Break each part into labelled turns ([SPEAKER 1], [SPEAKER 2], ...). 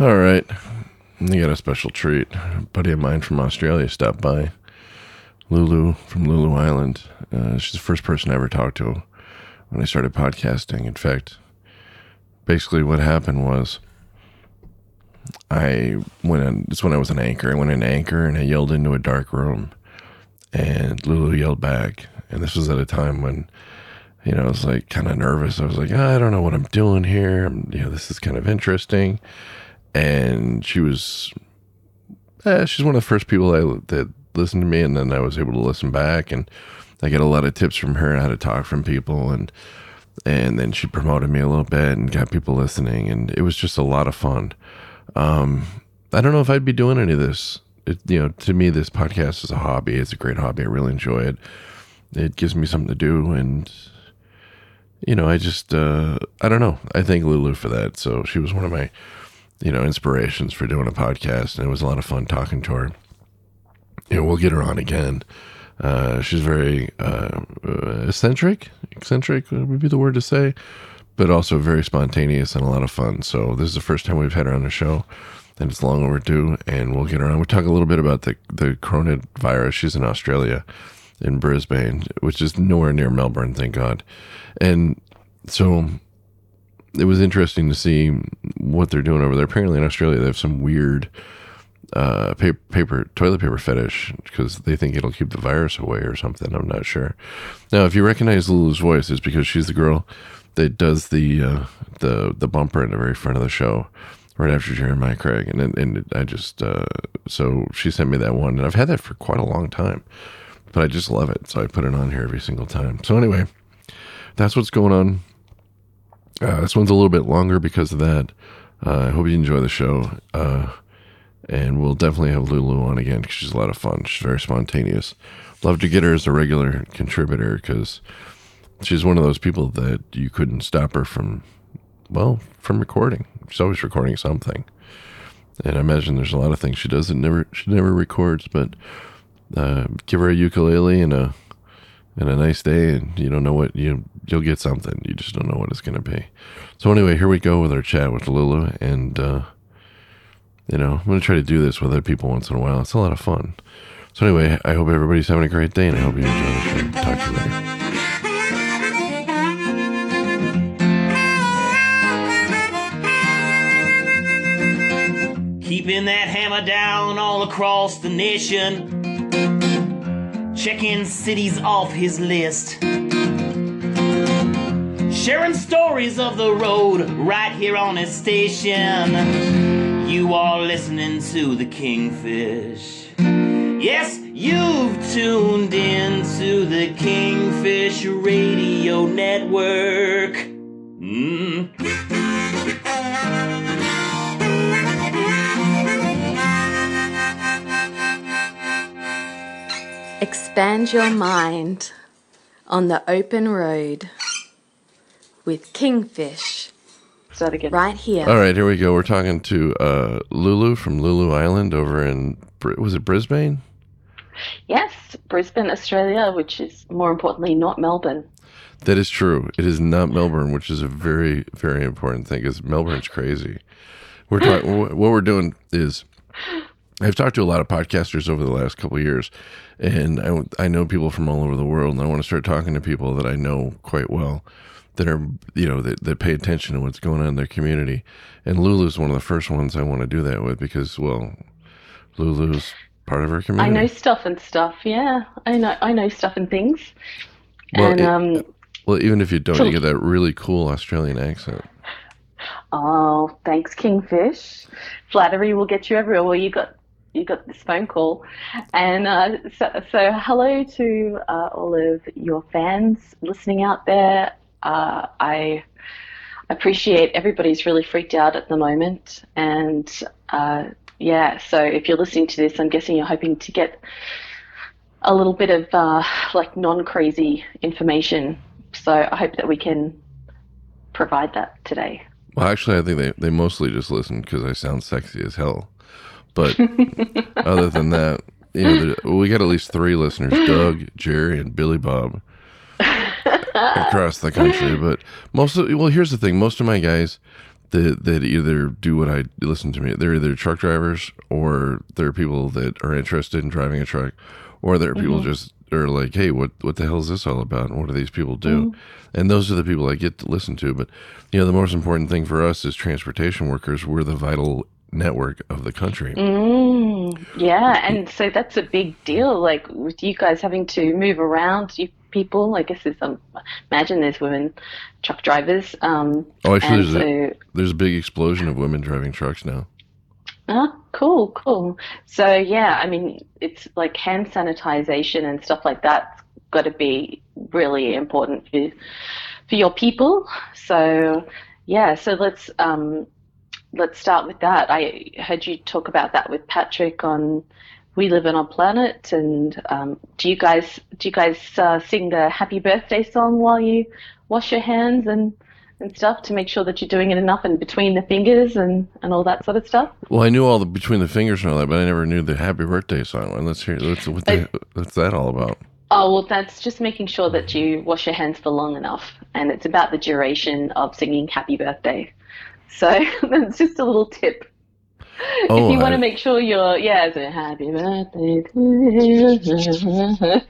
[SPEAKER 1] All right. You got a special treat. A buddy of mine from Australia stopped by. Lulu from Lulu Island. Uh, she's the first person I ever talked to when I started podcasting. In fact, basically what happened was I went on, it's when I was an anchor. I went in anchor and I yelled into a dark room and Lulu yelled back. And this was at a time when, you know, I was like kind of nervous. I was like, I don't know what I'm doing here. I'm, you know, this is kind of interesting and she was eh, she's one of the first people I, that listened to me and then I was able to listen back and I get a lot of tips from her on how to talk from people and and then she promoted me a little bit and got people listening and it was just a lot of fun. Um, I don't know if I'd be doing any of this. It, you know, to me, this podcast is a hobby. It's a great hobby. I really enjoy it. It gives me something to do and you know, I just, uh, I don't know. I thank Lulu for that. So she was one of my you know, inspirations for doing a podcast. And it was a lot of fun talking to her. You know, we'll get her on again. Uh, she's very uh, uh, eccentric, eccentric would be the word to say, but also very spontaneous and a lot of fun. So this is the first time we've had her on the show, and it's long overdue. And we'll get her on. We'll talk a little bit about the the coronavirus. She's in Australia, in Brisbane, which is nowhere near Melbourne, thank God. And so it was interesting to see what they're doing over there. Apparently, in Australia, they have some weird uh, paper, paper toilet paper fetish because they think it'll keep the virus away or something. I'm not sure. Now, if you recognize Lulu's voice, it's because she's the girl that does the uh, the the bumper in the very front of the show, right after Jeremiah Craig, and and I just uh, so she sent me that one, and I've had that for quite a long time, but I just love it, so I put it on here every single time. So anyway, that's what's going on uh, this one's a little bit longer because of that. Uh, I hope you enjoy the show. Uh, and we'll definitely have Lulu on again because she's a lot of fun. She's very spontaneous. Love to get her as a regular contributor because she's one of those people that you couldn't stop her from, well, from recording. She's always recording something. And I imagine there's a lot of things she does that never she never records, but uh, give her a ukulele and a and a nice day, and you don't know what you you'll get something. You just don't know what it's going to be. So anyway, here we go with our chat with Lulu, and uh, you know I'm going to try to do this with other people once in a while. It's a lot of fun. So anyway, I hope everybody's having a great day, and I hope you enjoy the show. Talk to you later.
[SPEAKER 2] Keeping that hammer down all across the nation checking cities off his list. Sharing stories of the road right here on his station. You are listening to the Kingfish. Yes, you've tuned in to the Kingfish Radio Network. Mm.
[SPEAKER 3] Expand your mind on the open road with Kingfish.
[SPEAKER 4] Start again.
[SPEAKER 3] Right here.
[SPEAKER 1] All right, here we go. We're talking to uh, Lulu from Lulu Island over in was it Brisbane?
[SPEAKER 4] Yes, Brisbane, Australia, which is more importantly not Melbourne.
[SPEAKER 1] That is true. It is not Melbourne, which is a very very important thing. Because Melbourne's crazy. We're talking. what we're doing is I've talked to a lot of podcasters over the last couple years, and I, I know people from all over the world, and I want to start talking to people that I know quite well that are you know that, that pay attention to what's going on in their community. And Lulu's one of the first ones I want to do that with because well, Lulu's part of her community.
[SPEAKER 4] I know stuff and stuff. Yeah, I know I know stuff and things.
[SPEAKER 1] Well,
[SPEAKER 4] and
[SPEAKER 1] it-
[SPEAKER 4] um,
[SPEAKER 1] well, even if you don't,
[SPEAKER 4] so-
[SPEAKER 1] you get that really cool Australian accent.
[SPEAKER 4] oh, thanks, Kingfish. Flattery will get you everywhere. Well, you got you got this phone call, and uh, so so hello to uh, all of your fans listening out there. Uh, I appreciate everybody's really freaked out at the moment, and uh, yeah. So if you're listening to this, I'm guessing you're hoping to get a little bit of uh, like non-crazy information. So I hope that we can provide that today.
[SPEAKER 1] Well, actually, I think they, they mostly just listen because I sound sexy as hell. But other than that, you know, we got at least three listeners: Doug, Jerry, and Billy Bob across the country. But most of well, here's the thing: most of my guys, that that either do what I listen to me. They're either truck drivers or they're people that are interested in driving a truck, or there are people
[SPEAKER 4] Mm-hmm.
[SPEAKER 1] just are like, hey, what what the hell is this all about? And what do these people do?
[SPEAKER 4] Mm-hmm.
[SPEAKER 1] And those are the people I get to listen to. But you know, the most important thing for us is transportation workers, we're the vital network of the country.
[SPEAKER 4] Mm, yeah, and so that's a big deal. Like with you guys having to move around, you people. I guess there's some. Imagine there's women truck drivers. Um,
[SPEAKER 1] Oh, actually, there's a, there's a big explosion of women driving trucks now.
[SPEAKER 4] Oh, cool, cool. So yeah, I mean, it's like hand sanitization and stuff like that's got to be really important for for your people. So yeah, so let's um let's start with that. I heard you talk about that with Patrick on We Live on a Planet, and um, do you guys do you guys uh, sing the Happy Birthday song while you wash your hands and and stuff to make sure that you're doing it enough and between the fingers and and all that sort of stuff?
[SPEAKER 1] Well, I knew all the between the fingers and all that, but I never knew the happy birthday song. And let's hear what's what the, what's that all about?
[SPEAKER 4] Oh, well, that's just making sure that you wash your hands for long enough. And it's about the duration of singing happy birthday. So that's just a little tip.
[SPEAKER 1] Oh,
[SPEAKER 4] if you want
[SPEAKER 1] I-
[SPEAKER 4] to make sure you're, yeah, so happy birthday to.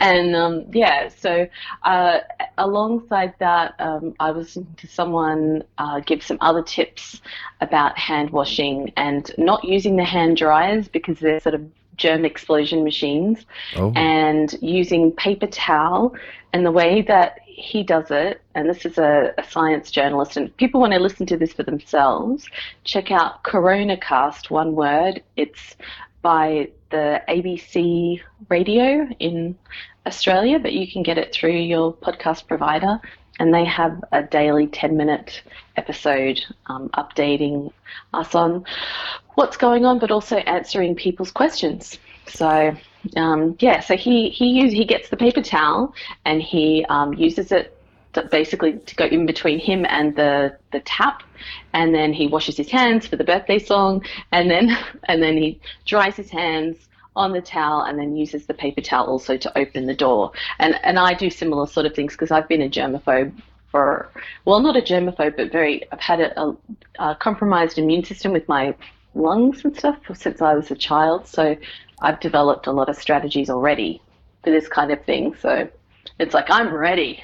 [SPEAKER 4] And um, yeah, so uh, alongside that, um, I was listening to someone uh, give some other tips about hand washing and not using the hand dryers because they're sort of germ explosion machines
[SPEAKER 1] Oh,
[SPEAKER 4] and using paper towel. And the way that he does it, and this is a, a science journalist, and people want to listen to this for themselves, check out CoronaCast, one word. It's by the ABC radio in Australia, but you can get it through your podcast provider. And they have a daily 10 minute episode um, updating us on what's going on, but also answering people's questions. So, um, yeah, so he he use, he gets the paper towel and he um, uses it to basically to go in between him and the the tap, and then he washes his hands for the birthday song, and then and then he dries his hands on the towel and then uses the paper towel also to open the door. And and I do similar sort of things because I've been a germaphobe for well, not a germaphobe, but very I've had a, a, a compromised immune system with my lungs and stuff since I was a child. So I've developed a lot of strategies already for this kind of thing. So it's like I'm ready.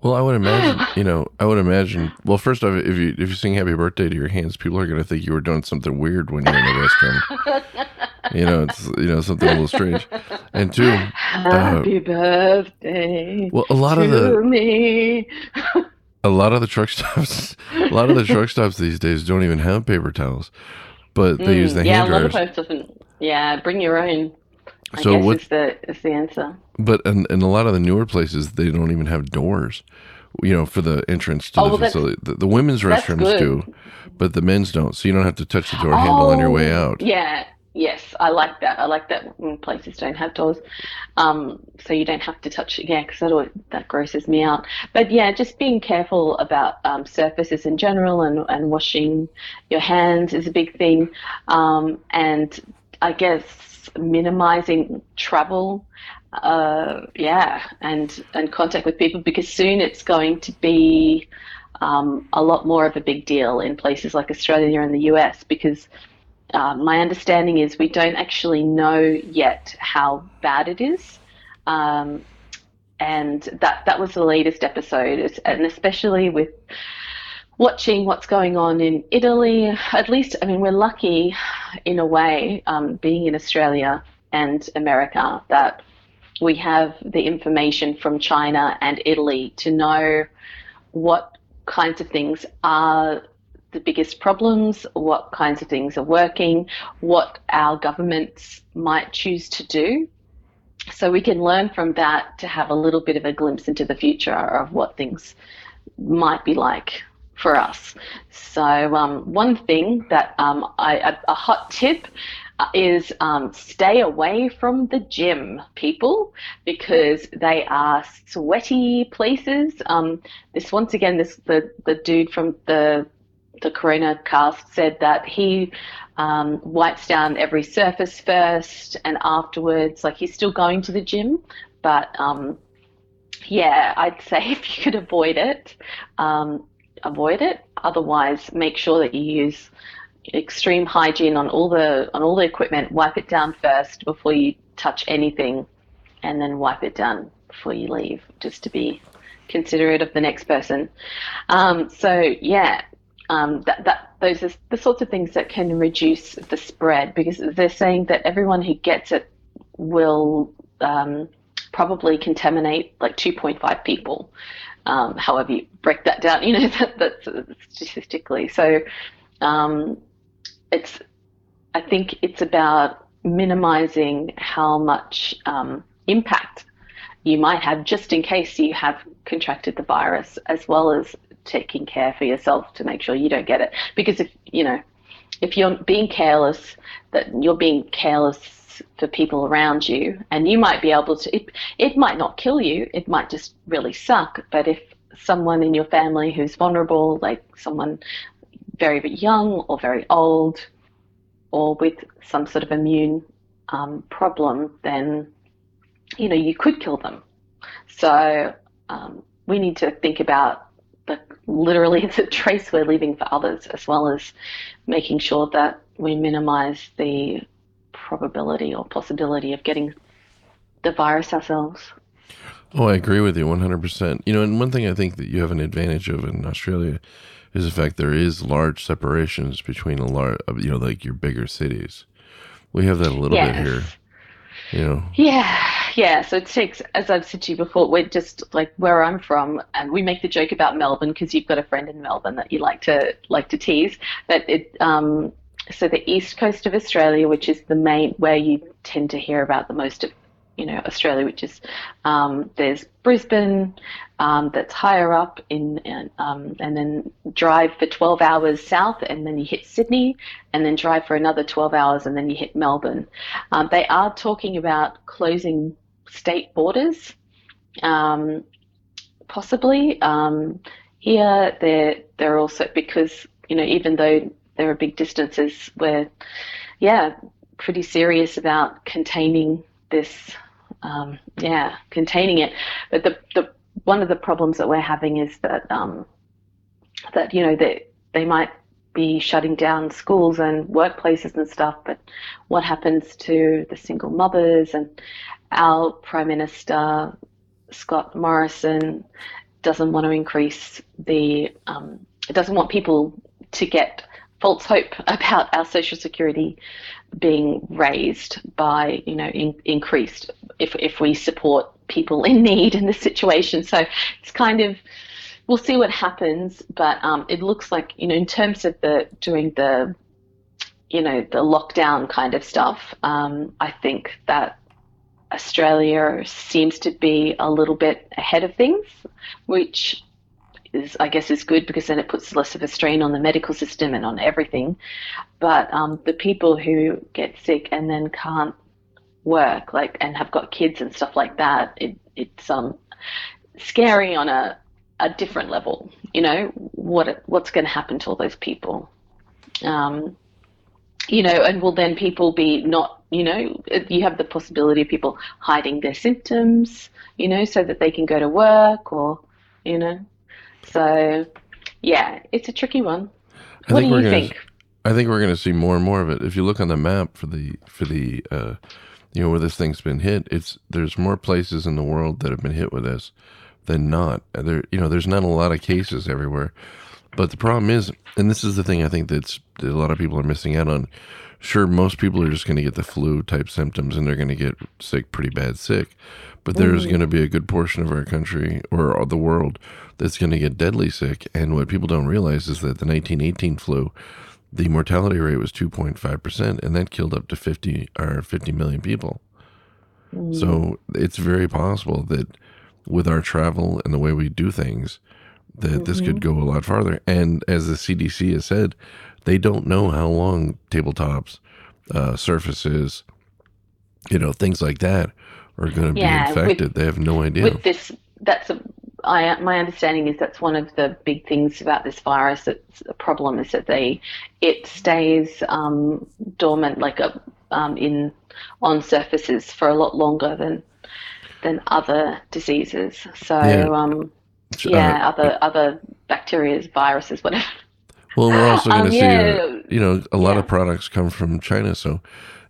[SPEAKER 1] well, I would imagine. You know, I would imagine. Well, first off, if you if you sing happy birthday to your hands, people are going to think you were doing something weird when you're in the restroom. you know, it's you know something a little strange. And two,
[SPEAKER 4] Happy birthday
[SPEAKER 1] well, a lot of the
[SPEAKER 4] me.
[SPEAKER 1] a lot of the truck stops, a lot of the truck stops these days don't even have paper towels, but they use the
[SPEAKER 4] Mm, yeah,
[SPEAKER 1] hand
[SPEAKER 4] a lot of
[SPEAKER 1] dryers.
[SPEAKER 4] folks doesn't. Yeah, bring your own. I
[SPEAKER 1] So
[SPEAKER 4] guess
[SPEAKER 1] what-
[SPEAKER 4] is the is the answer.
[SPEAKER 1] But in, in a lot of the newer places, they don't even have doors, you know, for the entrance to
[SPEAKER 4] Oh,
[SPEAKER 1] the
[SPEAKER 4] well,
[SPEAKER 1] facility. The, the women's restrooms do, but the men's don't. So you don't have to touch the door handle on your way
[SPEAKER 4] Oh,
[SPEAKER 1] out.
[SPEAKER 4] Yeah, yes, I like that. I like that when places don't have doors, um, so you don't have to touch it. Yeah, because that that grosses me out. But yeah, just being careful about um, surfaces in general and and washing your hands is a big thing, um, and I guess minimizing travel. Uh, yeah, and and contact with people because soon it's going to be um, a lot more of a big deal in places like Australia and the US because uh, my understanding is we don't actually know yet how bad it is. Um, and that, that was the latest episode, and especially with watching what's going on in Italy, at least, I mean, we're lucky in a way, um, being in Australia and America, that we have the information from China and Italy to know what kinds of things are the biggest problems, what kinds of things are working, what our governments might choose to do. So we can learn from that to have a little bit of a glimpse into the future of what things might be like for us. So um, one thing that um, I, a, a hot tip uh, is um, stay away from the gym, people, because they are sweaty places. Um, this once again, this the the dude from the the Coronacast said that he um, wipes down every surface first and afterwards. Like he's still going to the gym, but um, yeah, I'd say if you could avoid it, um, avoid it. Otherwise, make sure that you use extreme hygiene on all the on all the equipment. Wipe it down first before you touch anything, and then wipe it down before you leave, just to be considerate of the next person. Um, so yeah, um, that, that those are the sorts of things that can reduce the spread because they're saying that everyone who gets it will um, probably contaminate like 2.5 people. Um, however you break that down, you know that, that's statistically. So um, it's I think it's about minimizing how much um, impact you might have just in case you have contracted the virus, as well as taking care for yourself to make sure you don't get it. Because if you know, if you're being careless, that you're being careless for people around you, and you might be able to. It, it might not kill you. It might just really suck. But if someone in your family who's vulnerable, like someone very, very young or very old, or with some sort of immune um, problem, then you know you could kill them. So um, we need to think about the literally the trace we're leaving for others, as well as making sure that we minimize the probability or possibility of getting the virus ourselves.
[SPEAKER 1] Oh, I agree with you 100%. You know, and one thing I think that you have an advantage of in Australia is the fact there is large separations between a large, you know, like your bigger cities. We have that a little
[SPEAKER 4] Yes.
[SPEAKER 1] bit here. You know,
[SPEAKER 4] Yeah, yeah. So it takes, as I've said to you before, we're just like where I'm from, and we make the joke about Melbourne because you've got a friend in Melbourne that you like to like to tease. But it, um, so the east coast of Australia, which is the main where you tend to hear about the most of, you know, Australia, which is um, there's Brisbane, um, that's higher up in, in um, and then drive for 12 hours south, and then you hit Sydney, and then drive for another 12 hours, and then you hit Melbourne. Um, they are talking about closing state borders, um, possibly. Um, here, they're they're also because you know even though there are big distances, we're yeah pretty serious about containing this. Um, yeah, containing it. But the the one of the problems that we're having is that um, that you know that they might be shutting down schools and workplaces and stuff, but what happens to the single mothers and our Prime Minister Scott Morrison doesn't want to increase the um, doesn't want people to get false hope about our social security being raised by you know in, increased if if we support people in need in this situation. So it's kind of we'll see what happens, but um, it looks like you know in terms of the doing the you know the lockdown kind of stuff. Um, I think that Australia seems to be a little bit ahead of things, which is I guess is good because then it puts less of a strain on the medical system and on everything. But um, the people who get sick and then can't work, like and have got kids and stuff like that, it, it's um scary on a a different level. You know what what's going to happen to all those people. Um, you know, and will then people be not, you know, you have the possibility of people hiding their symptoms, you know, so that they can go to work or, you know, so yeah, it's a tricky one.
[SPEAKER 1] I
[SPEAKER 4] what do you
[SPEAKER 1] gonna,
[SPEAKER 4] think?
[SPEAKER 1] I think we're going to see more and more of it. If you look on the map for the for the uh, you know where this thing's been hit, it's there's more places in the world that have been hit with this than not. There, you know, there's not a lot of cases everywhere. But the problem is, and this is the thing I think that's that a lot of people are missing out on. Sure, most people are just going to get the flu type symptoms and they're going to get sick, pretty bad sick. But there's mm-hmm. going to be a good portion of our country or the world that's going to get deadly sick. And what people don't realize is that the 1918 flu, the mortality rate was 2.5%, and that killed up to 50 or 50 million people. So mm-hmm. it's very possible that with our travel and the way we do things, that this could go a lot farther. And as the CDC has said, they don't know how long tabletops, uh, surfaces, you know, things like that are going to
[SPEAKER 4] Yeah,
[SPEAKER 1] be
[SPEAKER 4] with-
[SPEAKER 1] infected. they have no idea.
[SPEAKER 4] With this, that's a, I, my understanding is that's one of the big things about this virus. It's a problem is that they it stays um, dormant, like a, um, in on surfaces for a lot longer than than other diseases. So
[SPEAKER 1] Yeah.
[SPEAKER 4] um, yeah, other other bacteria, viruses, whatever.
[SPEAKER 1] Well, we're also going to
[SPEAKER 4] Um,
[SPEAKER 1] see,
[SPEAKER 4] yeah.
[SPEAKER 1] uh, you know, a lot of products come from China. So,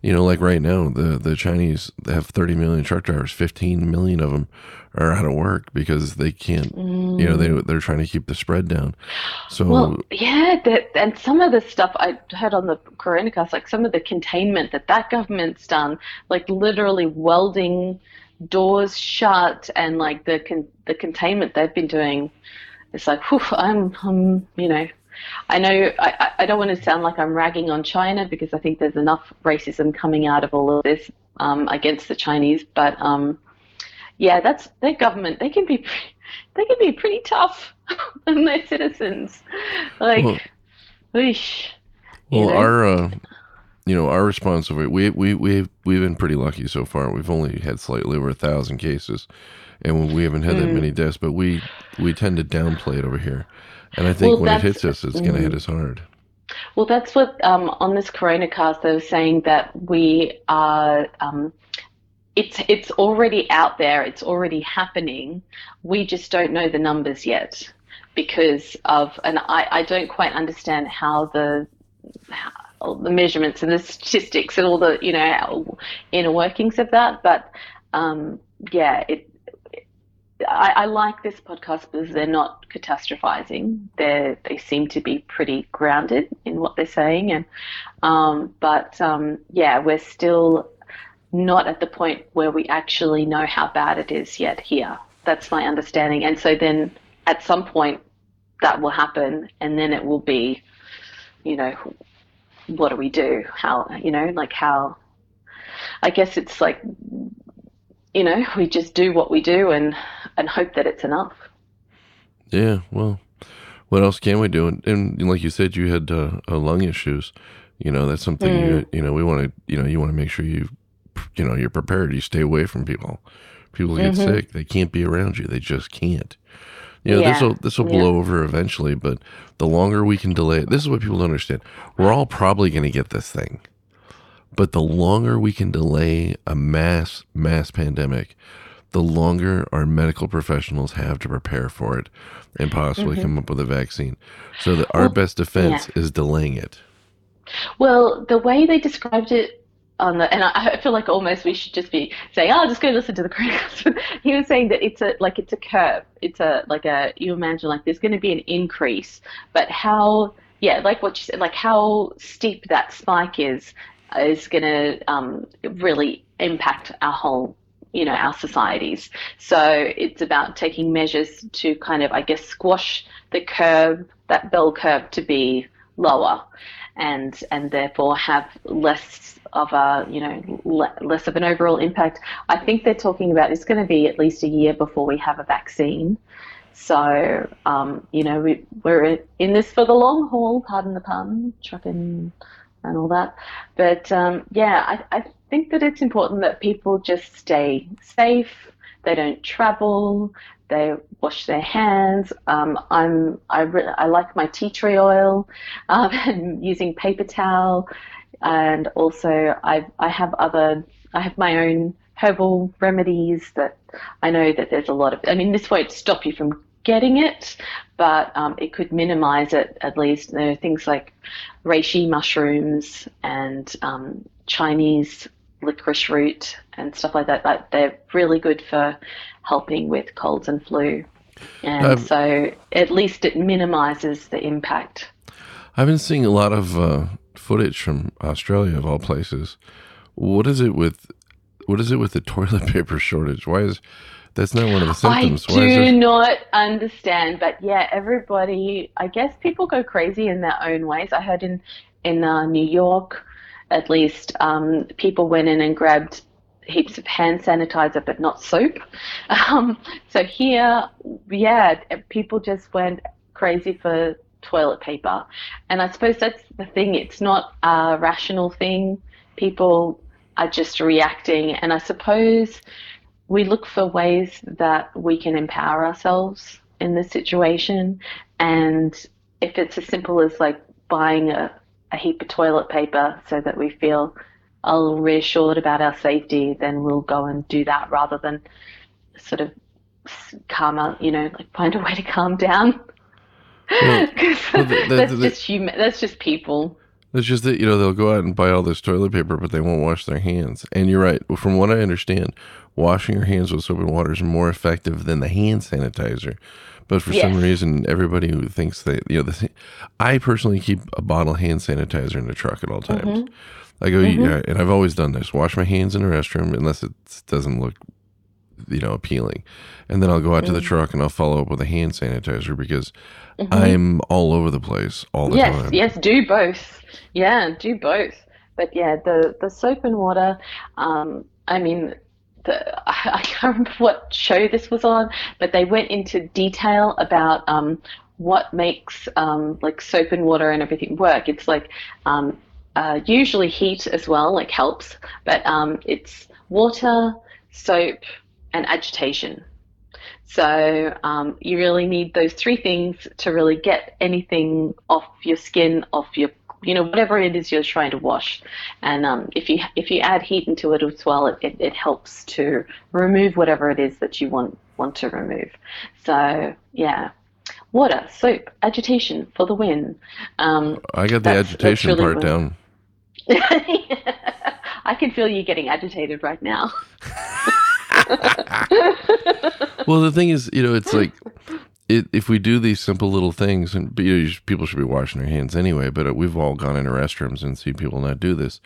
[SPEAKER 1] you know, like right now, the the Chinese they have 30 million truck drivers. 15 million of them are out of work because they can't. You know, they they're trying to keep the spread down. So,
[SPEAKER 4] Well, yeah, that, and some of the stuff I heard on the Coronacast, like some of the containment that that government's done, like literally welding doors shut, and like the con the containment they've been doing, it's like, whew, I'm, I'm, you know, I know I, I- don't want to sound like I'm ragging on China because I think there's enough racism coming out of all of this um, against the Chinese, but um, yeah, that's their government. They can be, they can be pretty tough on their citizens. Like,
[SPEAKER 1] Well-.
[SPEAKER 4] You
[SPEAKER 1] well,
[SPEAKER 4] know?
[SPEAKER 1] our, uh, you know, our response of it, we we we we've been pretty lucky so far. We've only had slightly over a thousand cases, and we haven't had that
[SPEAKER 4] Mm.
[SPEAKER 1] many deaths. But we we tend to downplay it over here, and I think
[SPEAKER 4] Well,
[SPEAKER 1] when it hits us, it's going to hit
[SPEAKER 4] mm.
[SPEAKER 1] us hard.
[SPEAKER 4] Well, that's what um, on this Coronacast they were saying that we are. Um, it's it's already out there. It's already happening. We just don't know the numbers yet because of, and I, I don't quite understand how the how the measurements and the statistics and all the you know inner workings of that. But um, yeah, it. I, I like this podcast because they're not catastrophizing. They they seem to be pretty grounded in what they're saying, and um, but um, yeah, we're still not at the point where we actually know how bad it is yet here. That's my understanding, and so then at some point that will happen, and then it will be, you know, what do we do? How you know, like how? I guess it's like you know, we just do what we do and and hope that it's enough.
[SPEAKER 1] Yeah, well, what else can we do? And, and like you said, you had uh, uh, lung issues. You know, that's something
[SPEAKER 4] Mm.
[SPEAKER 1] you you know we want to you know you want to make sure you you know you're prepared. You stay away from people. People get
[SPEAKER 4] Mhm.
[SPEAKER 1] sick. They can't be around you. They just can't. You know, this will this will
[SPEAKER 4] yeah.
[SPEAKER 1] blow over eventually. But the longer we can delay it, this is what people don't understand. We're all probably going to get this thing, but the longer we can delay a mass mass pandemic, the longer our medical professionals have to prepare for it and possibly mm-hmm. come up with a vaccine. So that our
[SPEAKER 4] Well,
[SPEAKER 1] best defense is delaying it.
[SPEAKER 4] Well, the way they described it on the, and I, I feel like almost we should just be saying, "Oh, just go listen to the Chronicles." he was saying that it's a like it's a curve. It's a like a you imagine like there's going to be an increase, but how? Yeah, like what you said, like how steep that spike is is going to um, really impact our whole you know our societies so it's about taking measures to kind of i guess squash the curve that bell curve to be lower and and therefore have less of a you know le- less of an overall impact. I think they're talking about it's going to be at least a year before we have a vaccine. So um, you know we, we're in this for the long haul pardon the pun trucking and all that. But um, yeah I, I think that it's important that people just stay safe they don't travel they wash their hands. Um, i'm I, re- I like my tea tree oil um, and using paper towel and also I, I have other i have my own herbal remedies that i know that there's a lot of i mean this won't stop you from getting it but um, it could minimize it at least there are things like reishi mushrooms and um, chinese licorice root and stuff like that. Like they're really good for helping with colds and flu. And
[SPEAKER 1] Um,
[SPEAKER 4] so at least it minimizes the impact.
[SPEAKER 1] I've been seeing a lot of uh, footage from Australia, of all places. What is it with what is it with the toilet paper shortage? Why is that's not one of the symptoms?
[SPEAKER 4] I
[SPEAKER 1] Why
[SPEAKER 4] do
[SPEAKER 1] there,
[SPEAKER 4] not understand, but yeah, everybody. I guess people go crazy in their own ways. I heard in in uh, New York, at least, um, people went in and grabbed heaps of hand sanitizer, but not soap. Um, so here, yeah, people just went crazy for toilet paper, and I suppose that's the thing. It's not a rational thing. People are just reacting, and I suppose we look for ways that we can empower ourselves in this situation. And if it's as simple as like buying a, a heap of toilet paper so that we feel a little reassured about our safety, then we'll go and do that rather than sort of s- calm out, you know, like find a way to calm down.
[SPEAKER 1] Well, the- the-
[SPEAKER 4] that's
[SPEAKER 1] the-
[SPEAKER 4] just human. That's just people.
[SPEAKER 1] It's just that you know they'll go out and buy all this toilet paper, but they won't wash their hands. And you're right. From what I understand, washing your hands with soap and water is more effective than the hand sanitizer. But for some reason, everybody who thinks that you know, the, I personally keep a bottle of hand sanitizer in the truck at all times. Mm-hmm. I go, yeah, mm-hmm. and I've always done this: wash my hands in the restroom unless it doesn't look, you know, appealing, and then I'll go out to the truck and I'll follow up with a hand sanitizer because I'm all over the place all the
[SPEAKER 4] Yes,
[SPEAKER 1] time.
[SPEAKER 4] yes, do both. Yeah, do both. But yeah, the the soap and water. Um, I mean, the I, I can't remember what show this was on, but they went into detail about um, what makes um, like soap and water and everything work. It's like um, uh, usually heat as well, like helps, but um, it's water, soap, and agitation. So um, you really need those three things to really get anything off your skin, off your, you know, whatever it is you're trying to wash. And um, if you if you add heat into it as well, it, it, it helps to remove whatever it is that you want want to remove. So yeah, water, soap, agitation for the win. Um,
[SPEAKER 1] I got the agitation
[SPEAKER 4] really
[SPEAKER 1] part
[SPEAKER 4] what-
[SPEAKER 1] down.
[SPEAKER 4] I can feel you getting agitated right now.
[SPEAKER 1] Well, the thing is, you know, it's like it, if we do these simple little things, and you know, people should be washing their hands anyway. But uh, we've all gone into restrooms and seen people not do this.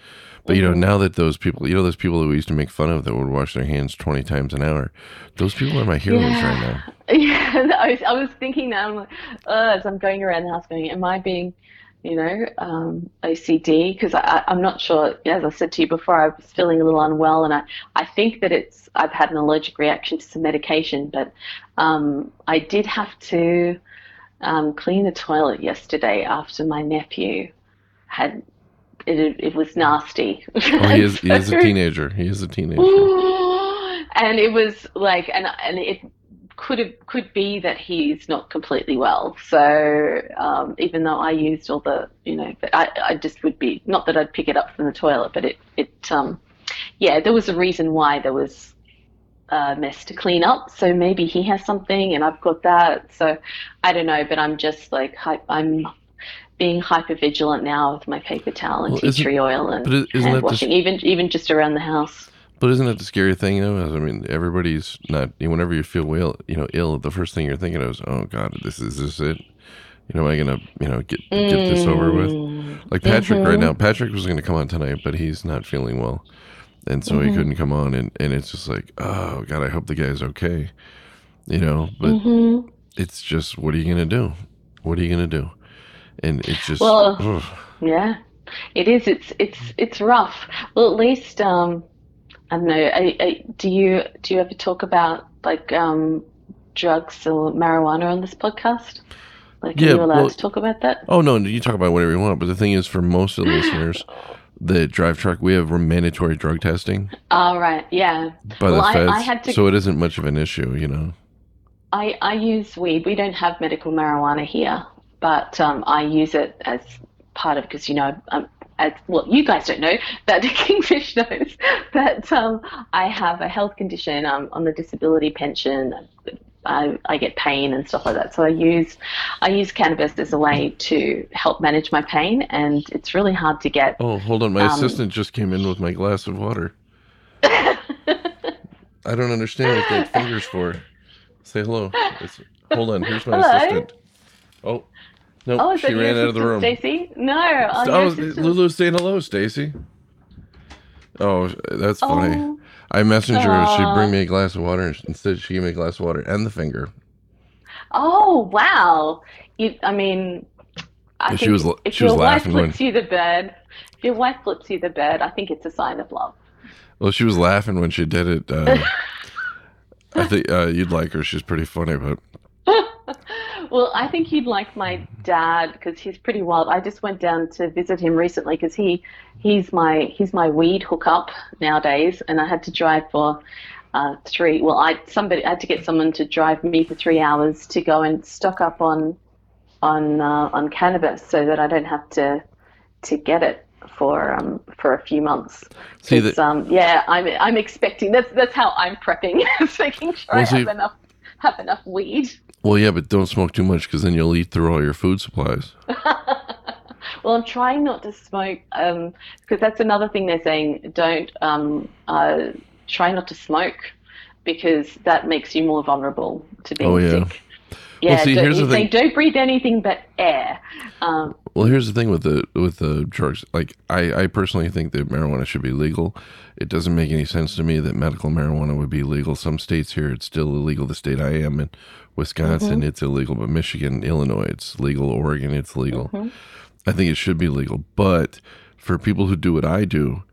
[SPEAKER 1] But you know,
[SPEAKER 4] Mm-hmm.
[SPEAKER 1] now that those people, you know, those people that we used to make fun of that would wash their hands twenty times an hour, those people are my heroes right now.
[SPEAKER 4] Yeah, I was, I was thinking that I'm like, uh, as I'm going around the house, going, am I being, you know, um, OCD? Because I'm not sure. As I said to you before, I was feeling a little unwell, and I, I think that it's I've had an allergic reaction to some medication, but um, I did have to um, clean the toilet yesterday after my nephew had. It, it was nasty.
[SPEAKER 1] Oh, he is, he is a teenager. He is a teenager.
[SPEAKER 4] and it was like and and it could have could be that he's not completely well. So um, even though I used all the you know but I, I just would be not that I'd pick it up from the toilet but it it um yeah there was a reason why there was a mess to clean up. So maybe he has something and I've got that. So I don't know but I'm just like I'm being hyper vigilant now with my paper towel and
[SPEAKER 1] Well,
[SPEAKER 4] tea tree oil and
[SPEAKER 1] but it- isn't
[SPEAKER 4] hand
[SPEAKER 1] that the-
[SPEAKER 4] washing even even just around the house
[SPEAKER 1] But isn't that the scary thing though? I mean, everybody's not. Whenever you feel ill, you know, ill, the first thing you're thinking of is, "Oh God, this is this it." You know, am I gonna, you know, get get this over with? Like Patrick right now. Patrick was gonna come on tonight, but he's not feeling well, and so he couldn't come on. And and it's just like, oh God, I hope the guy's okay. You know, but
[SPEAKER 4] Mm-hmm.
[SPEAKER 1] it's just, what are you gonna do? What are you gonna do? And it's just,
[SPEAKER 4] Well,
[SPEAKER 1] ugh.
[SPEAKER 4] Yeah, it is. It's it's it's rough. Well, at least um, I don't know. I, I, do you do you ever talk about like um, drugs or marijuana on this podcast? Like,
[SPEAKER 1] Yeah,
[SPEAKER 4] are you allowed
[SPEAKER 1] well-
[SPEAKER 4] to talk about that?
[SPEAKER 1] Oh no, you talk about whatever you want, but the thing is, for most of the listeners the drive truck, we have mandatory drug testing
[SPEAKER 4] All right. Yeah.
[SPEAKER 1] by
[SPEAKER 4] Well,
[SPEAKER 1] the feds,
[SPEAKER 4] I had to-
[SPEAKER 1] so it isn't much of an issue, you know.
[SPEAKER 4] I I use weed. We don't have medical marijuana here, but um, I use it as part of because you know um, as well you guys don't know, but the Kingfish knows that um, I have a health condition. I'm on the disability pension. I, I get pain and stuff like that. So I use I use cannabis as a way to help manage my pain, and it's really hard to get.
[SPEAKER 1] Oh, hold on, my
[SPEAKER 4] Um,
[SPEAKER 1] assistant just came in with my glass of water. I don't understand what that finger's for. Say hello. It's, hold on, here's my
[SPEAKER 4] Hello?
[SPEAKER 1] assistant. Oh, no,
[SPEAKER 4] Oh,
[SPEAKER 1] she ran out of the room.
[SPEAKER 4] Stacy? No, oh,
[SPEAKER 1] Oh. Lulu's saying hello, Stacy. Oh, that's funny.
[SPEAKER 4] Oh.
[SPEAKER 1] I messaged her. She'd bring me a glass of water. and Instead, she gave me a glass of water and the finger.
[SPEAKER 4] Oh wow! You, I mean, I
[SPEAKER 1] she
[SPEAKER 4] think
[SPEAKER 1] was
[SPEAKER 4] if
[SPEAKER 1] she was
[SPEAKER 4] your wife
[SPEAKER 1] laughing when-
[SPEAKER 4] flips you the bird, if your wife flips you the bird, I think it's a sign of love.
[SPEAKER 1] Well, she was laughing when she did it. Uh, I think uh, you'd like her. She's pretty funny, but
[SPEAKER 4] Well, I think he'd like my dad because he's pretty wild. I just went down to visit him recently because he he's my he's my weed hookup nowadays, and I had to drive for uh, three. Well, I somebody I had to get someone to drive me for three hours to go and stock up on on uh, on cannabis so that I don't have to to get it for um for a few months.
[SPEAKER 1] See, the-
[SPEAKER 4] um, yeah, I'm I'm expecting that's that's how I'm prepping, making sure I have enough have enough weed.
[SPEAKER 1] Well, yeah, but don't smoke too much because then you'll eat through all your food supplies.
[SPEAKER 4] Well, I'm trying not to smoke um, because that's another thing they're saying. Don't um, uh, try not to smoke because that makes you more vulnerable to being
[SPEAKER 1] Oh, yeah.
[SPEAKER 4] sick. Yeah,
[SPEAKER 1] see,
[SPEAKER 4] don't,
[SPEAKER 1] here's the thing.
[SPEAKER 4] don't breathe anything but air. Um,
[SPEAKER 1] Well, here's the thing with the with the drugs. Like, I, I personally think that marijuana should be legal. It doesn't make any sense to me that medical marijuana would be legal. Some states here it's still illegal. The state I am in, Wisconsin, it's illegal, but Michigan, Illinois, it's legal. Oregon, it's legal. I think it should be legal, but for people who do what I do,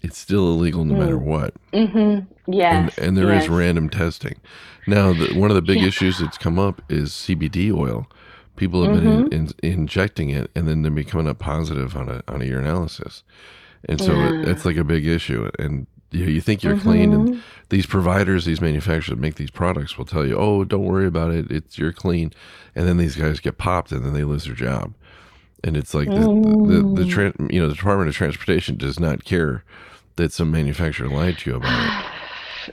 [SPEAKER 1] it's still illegal no matter mm. what. Mm-hmm.
[SPEAKER 4] yes,
[SPEAKER 1] and, and there is
[SPEAKER 4] yes.
[SPEAKER 1] random testing. Now, the, one of the big issues that's come up is CBD oil. People have been in, mm-hmm. in, injecting it, and then they're becoming up positive on a on a urinalysis, and so it, it's like a big issue. And you, you think you're clean, and mm-hmm. these providers, these manufacturers that make these products will tell you, "Oh, don't worry about it. It's you're clean," and then these guys get popped, and then they lose their job. And it's like the the, the, the tran- you know the Department of Transportation does not care that some manufacturer lied to you about it.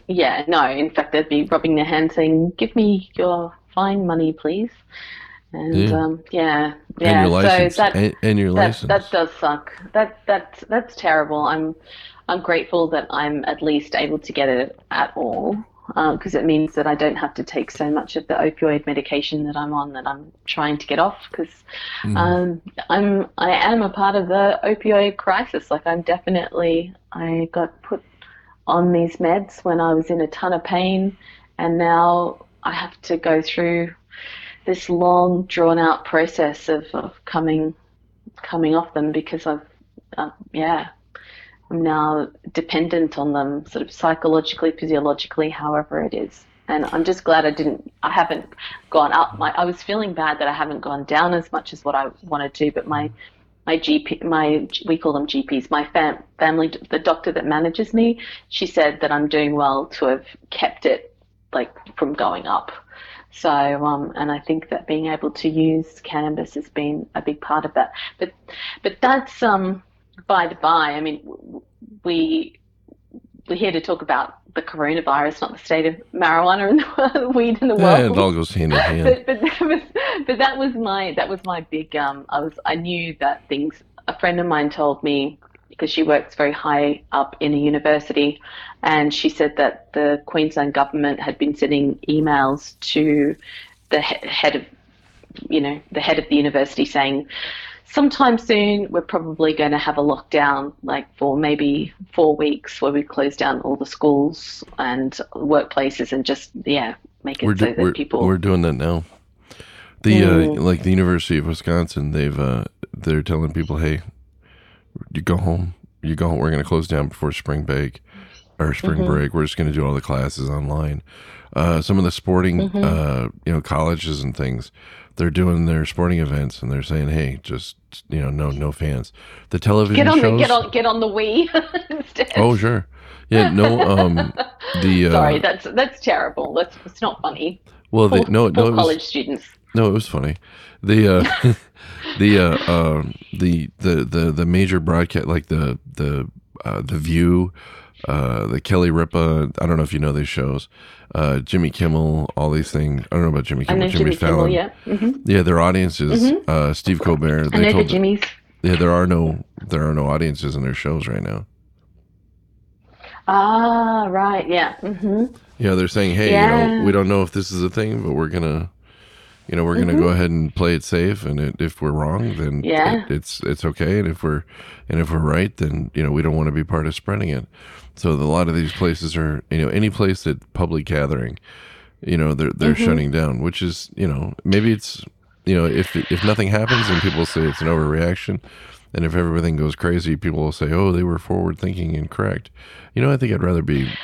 [SPEAKER 4] Yeah, no. In fact, they'd be rubbing their hands, saying, "Give me your fine money, please." And
[SPEAKER 1] Yeah.
[SPEAKER 4] um, yeah, yeah.
[SPEAKER 1] and your license
[SPEAKER 4] so that
[SPEAKER 1] and, and your
[SPEAKER 4] that,
[SPEAKER 1] license.
[SPEAKER 4] that does suck. That that that's terrible. I'm I'm grateful that I'm at least able to get it at all because it means that I don't have to take so much of the opioid medication that I'm on that I'm trying to get off because
[SPEAKER 1] Mm-hmm.
[SPEAKER 4] um, I'm I am a part of the opioid crisis. Like I'm definitely I got put on these meds when I was in a ton of pain, and now I have to go through this long, drawn out process of, of coming coming off them because I've uh, yeah I'm now dependent on them, sort of psychologically, physiologically, however it is. And I'm just glad I didn't, I haven't gone up. My, I was feeling bad that I haven't gone down as much as what I wanted to, but my, my GP, my, we call them GPs, my fam, family, the doctor that manages me, she said that I'm doing well to have kept it like from going up. So, um, and I think that being able to use cannabis has been a big part of that. But, but that's, um, by the by, I mean, we we're here to talk about the coronavirus, not the state of marijuana and the weed in the
[SPEAKER 1] yeah,
[SPEAKER 4] world.
[SPEAKER 1] it all goes hand in hand.
[SPEAKER 4] but, but that was but that was my that was my big um I was I knew that things a friend of mine told me because she works very high up in a university and she said that the Queensland government had been sending emails to the he- head of you know the head of the university saying sometime soon we're probably going to have a lockdown like for maybe four weeks where we close down all the schools and workplaces and just yeah make it
[SPEAKER 1] we're,
[SPEAKER 4] so
[SPEAKER 1] do,
[SPEAKER 4] that
[SPEAKER 1] we're,
[SPEAKER 4] people
[SPEAKER 1] we're doing that now. The uh,
[SPEAKER 4] Mm.
[SPEAKER 1] like the University of Wisconsin, they've uh, they're telling people, hey, you go home. You go. home. We're going to close down before spring break or spring
[SPEAKER 4] Mm-hmm.
[SPEAKER 1] break. We're just going to do all the classes online. Uh, some of the sporting,
[SPEAKER 4] Mm-hmm.
[SPEAKER 1] uh, you know, colleges and things, they're doing their sporting events and they're saying, hey, just you know, no no fans. The television
[SPEAKER 4] get on
[SPEAKER 1] shows.
[SPEAKER 4] the get on get on the Wii instead.
[SPEAKER 1] Oh sure, yeah. No, um, the uh,
[SPEAKER 4] Sorry, that's that's terrible. That's it's not funny.
[SPEAKER 1] well, the,
[SPEAKER 4] Poor,
[SPEAKER 1] no,
[SPEAKER 4] poor
[SPEAKER 1] no, it was,
[SPEAKER 4] college students.
[SPEAKER 1] No, it was funny. The uh, the uh, um, the the the the major broadcast like the the uh, the View, uh, the Kelly Ripa. I don't know if you know these shows. Uh, Jimmy Kimmel, all these things. I don't know about Jimmy Kimmel.
[SPEAKER 4] Jimmy Kimmel.
[SPEAKER 1] Fallon.
[SPEAKER 4] Yeah, hmm
[SPEAKER 1] Yeah, their audiences. Uh, Steve Colbert.
[SPEAKER 4] I know the
[SPEAKER 1] told
[SPEAKER 4] Jimmys.
[SPEAKER 1] yeah, there are no there are no audiences in their shows right now.
[SPEAKER 4] Ah, right. Yeah. hmm
[SPEAKER 1] Yeah, they're saying, hey, you know, we don't know if this is a thing, but we're gonna, you know, we're gonna go ahead and play it safe, and it, if we're wrong, then
[SPEAKER 4] Mm-hmm. Yeah.
[SPEAKER 1] it, it's it's okay, and if we're and if we're right, then you know we don't want to be part of spreading it. So the, a lot of these places are, you know, any place that public gathering, you know, they're they're
[SPEAKER 4] Mm-hmm.
[SPEAKER 1] shutting down, which is, you know, maybe it's, you know, if if nothing happens and people say it's an overreaction. And if everything goes crazy, people will say, "Oh, they were forward thinking and correct." You know, I think I'd rather be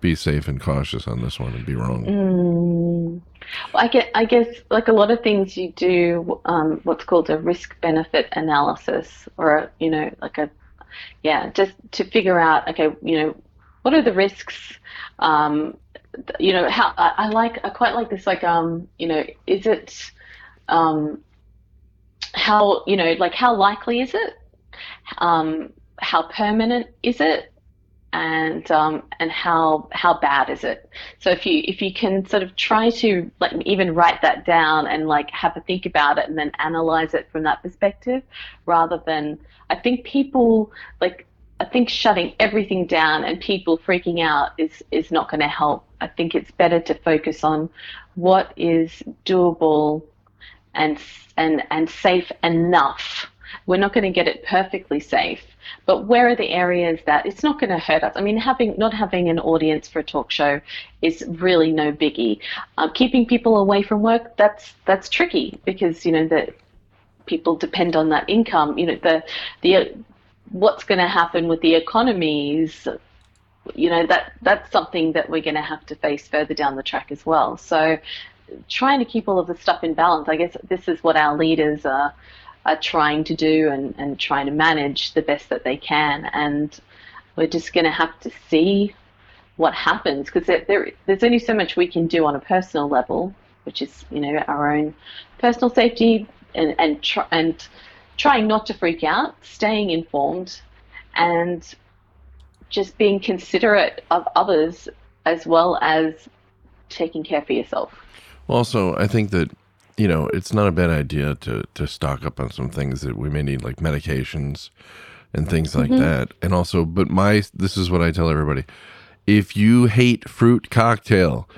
[SPEAKER 1] be safe and cautious on this one and be wrong.
[SPEAKER 4] Mm. Well, I get, I guess, like a lot of things, you do um, what's called a risk benefit analysis, or a, you know, like a, yeah, just to figure out, okay, you know, what are the risks? Um, you know, how I, I like, I quite like this, like, um, you know, is it, um, how, you know, like how likely is it? Um, how permanent is it? And um, and how how bad is it? So if you if you can sort of try to like even write that down and like have a think about it and then analyze it from that perspective, rather than I think people like I think shutting everything down and people freaking out is is not going to help. I think it's better to focus on what is doable and and and safe enough. We're not going to get it perfectly safe, but where are the areas that it's not going to hurt us? I mean, having not having an audience for a talk show is really no biggie. Uh, keeping people away from work that's that's tricky because you know that people depend on that income. You know the the what's going to happen with the economies you know that that's something that we're going to have to face further down the track as well so trying to keep all of the stuff in balance i guess this is what our leaders are are trying to do and, and trying to manage the best that they can. And we're just going to have to see what happens because there, there, there's only so much we can do on a personal level, which is you know our own personal safety and and tr- and trying not to freak out, staying informed, and just being considerate of others as well as taking care for yourself.
[SPEAKER 1] Also, I think that you know, it's not a bad idea to to stock up on some things that we may need, like medications and things like mm-hmm. that. And also, but my this is what I tell everybody: if you hate fruit cocktail,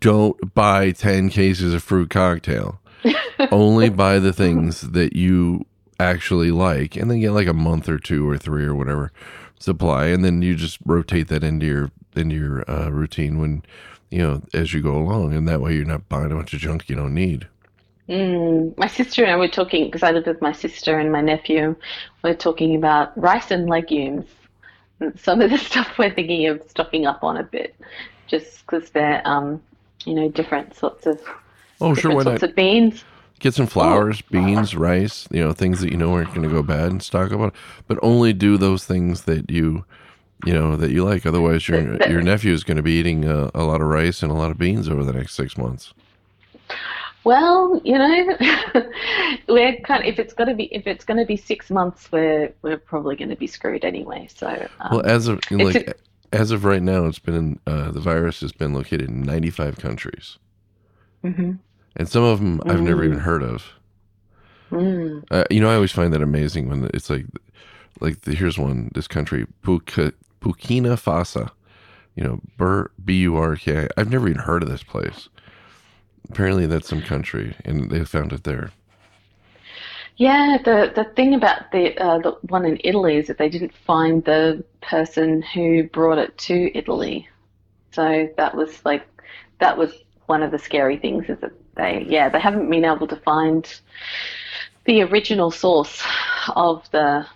[SPEAKER 1] don't buy ten cases of fruit cocktail. Only buy the things that you actually like, and then get like a month or two or three or whatever supply, and then you just rotate that into your into your uh, routine when you know as you go along, and that way you're not buying a bunch of junk you don't need.
[SPEAKER 4] Mm, my sister and I were talking because I live with my sister and my nephew. We're talking about rice and legumes. Some of the stuff we're thinking of stocking up on a bit, just because they're, um, you know, different sorts of
[SPEAKER 1] oh sure, why
[SPEAKER 4] sorts
[SPEAKER 1] not?
[SPEAKER 4] of beans.
[SPEAKER 1] Get some flours, oh. beans, rice, you know, things that you know aren't going to go bad and stock up on. But only do those things that you, you know, that you like. Otherwise, your your nephew is going to be eating a, a lot of rice and a lot of beans over the next six months.
[SPEAKER 4] Well, you know, we're kind of, if it's going to be if it's going to be six months, we're we're probably going to be screwed anyway. So
[SPEAKER 1] um, well, as of like a, as of right now, it's been in, uh, the virus has been located in ninety five countries,
[SPEAKER 4] mm-hmm.
[SPEAKER 1] and some of them I've mm. never even mm. heard of.
[SPEAKER 4] Mm.
[SPEAKER 1] Uh, you know, I always find that amazing when it's like, like the, here's one this country Burkina Faso, you know, B U R K. I've never even heard of this place Apparently, that's some country, and they found it there.
[SPEAKER 4] Yeah, the the thing about the uh, the one in Italy is that they didn't find the person who brought it to Italy, so that was like that was one of the scary things is that they yeah they haven't been able to find the original source of the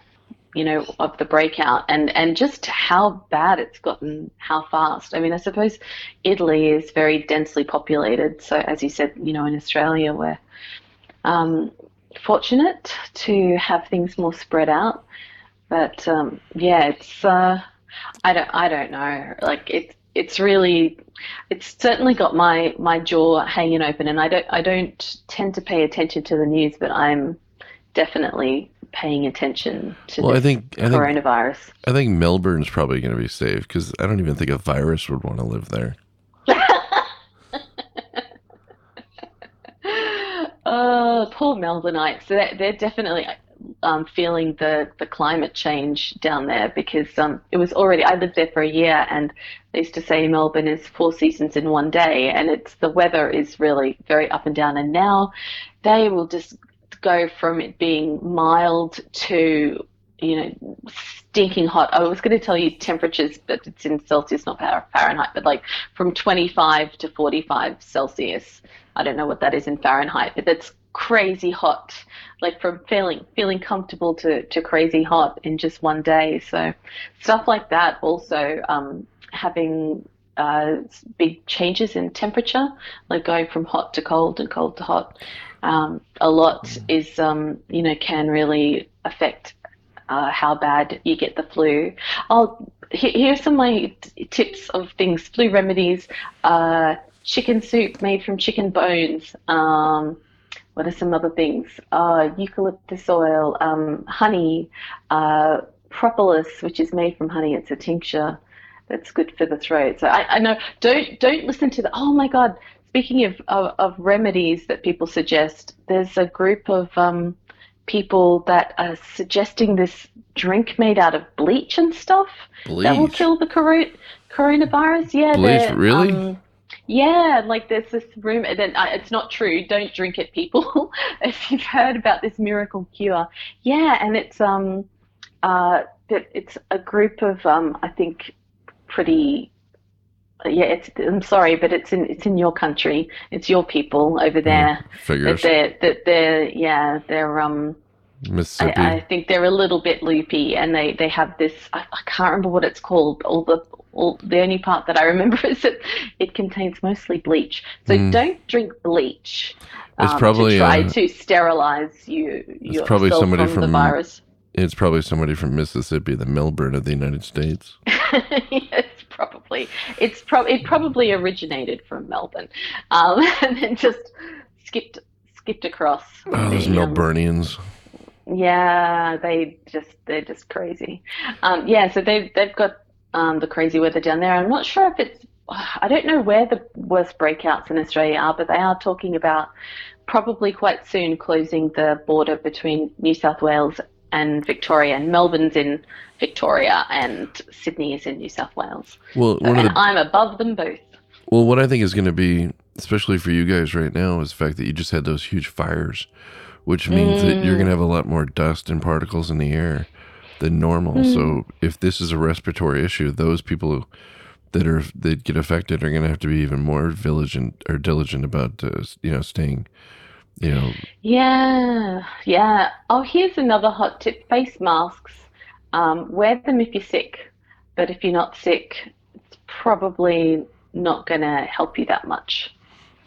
[SPEAKER 4] you know, of the breakout and, and just how bad it's gotten, how fast. I mean, I suppose Italy is very densely populated. So, as you said, you know, in Australia, we're um, fortunate to have things more spread out. But um, yeah, it's uh, I don't I don't know. Like it's it's really it's certainly got my my jaw hanging open, and I don't I don't tend to pay attention to the news, but I'm definitely paying attention to well, I think, coronavirus. I
[SPEAKER 1] think, I think Melbourne's probably going to be safe because I don't even think a virus would want to live there.
[SPEAKER 4] oh, poor Melbourneites. They're, they're definitely um, feeling the, the climate change down there because um, it was already, I lived there for a year and they used to say Melbourne is four seasons in one day and it's the weather is really very up and down. And now they will just go from it being mild to you know stinking hot. I was going to tell you temperatures, but it's in Celsius, not Fahrenheit. But like from 25 to 45 Celsius. I don't know what that is in Fahrenheit, but that's crazy hot. Like from feeling feeling comfortable to, to crazy hot in just one day. So stuff like that. Also um, having uh, big changes in temperature, like going from hot to cold and cold to hot um, a lot is, um, you know, can really affect uh, how bad you get the flu. I'll, here's some of my t- tips of things flu remedies uh, chicken soup made from chicken bones. Um, what are some other things? Uh, eucalyptus oil, um, honey, uh, propolis, which is made from honey, it's a tincture. that's good for the throat. So I, I know don't don't listen to the. Oh my God! Speaking of, of of remedies that people suggest, there's a group of um, people that are suggesting this drink made out of bleach and stuff that will kill the coro- coronavirus. Yeah,
[SPEAKER 1] Bleach, really?
[SPEAKER 4] um, yeah, like there's this rumor that uh, it's not true. Don't drink it, people. if you've heard about this miracle cure, yeah, and it's um, uh, it's a group of um, I think pretty. Yeah, it's. I'm sorry, but it's in it's in your country. It's your people over there. That
[SPEAKER 1] Figures.
[SPEAKER 4] they're that they're yeah they're um
[SPEAKER 1] Mississippi.
[SPEAKER 4] I, I think they're a little bit loopy, and they, they have this. I, I can't remember what it's called. All the all the only part that I remember is that it contains mostly bleach. So
[SPEAKER 1] Mm.
[SPEAKER 4] don't drink bleach.
[SPEAKER 1] It's
[SPEAKER 4] um,
[SPEAKER 1] probably,
[SPEAKER 4] to try
[SPEAKER 1] uh,
[SPEAKER 4] to sterilize you yourself
[SPEAKER 1] probably somebody
[SPEAKER 4] from, the virus.
[SPEAKER 1] it's probably somebody from Mississippi, the Melbourne of the United States.
[SPEAKER 4] yes, probably. It's pro- it probably originated from Melbourne, um, and then just skipped skipped across.
[SPEAKER 1] Oh, those
[SPEAKER 4] the, um,
[SPEAKER 1] Melburnians.
[SPEAKER 4] Yeah, they just they're just crazy. Um, yeah, so they've they've got um, the crazy weather down there. I'm not sure if it's I don't know where the worst breakouts in Australia are, but they are talking about probably quite soon closing the border between New South Wales and Victoria, and Melbourne's in Victoria, and Sydney is in New South Wales.
[SPEAKER 1] Well, of
[SPEAKER 4] and
[SPEAKER 1] the
[SPEAKER 4] I'm above them both.
[SPEAKER 1] well, what I think is going to be, especially for you guys right now, is the fact that you just had those huge fires, which means that you're going to have a lot more dust and particles in the air than normal. So if this is a respiratory issue, those people that are that get affected are going to have to be even more diligent or diligent about uh, you know staying, you know,
[SPEAKER 4] Yeah, yeah. Oh, here's another hot tip: face masks. Um, wear them if you're sick, but if you're not sick, it's probably not going to help you that much.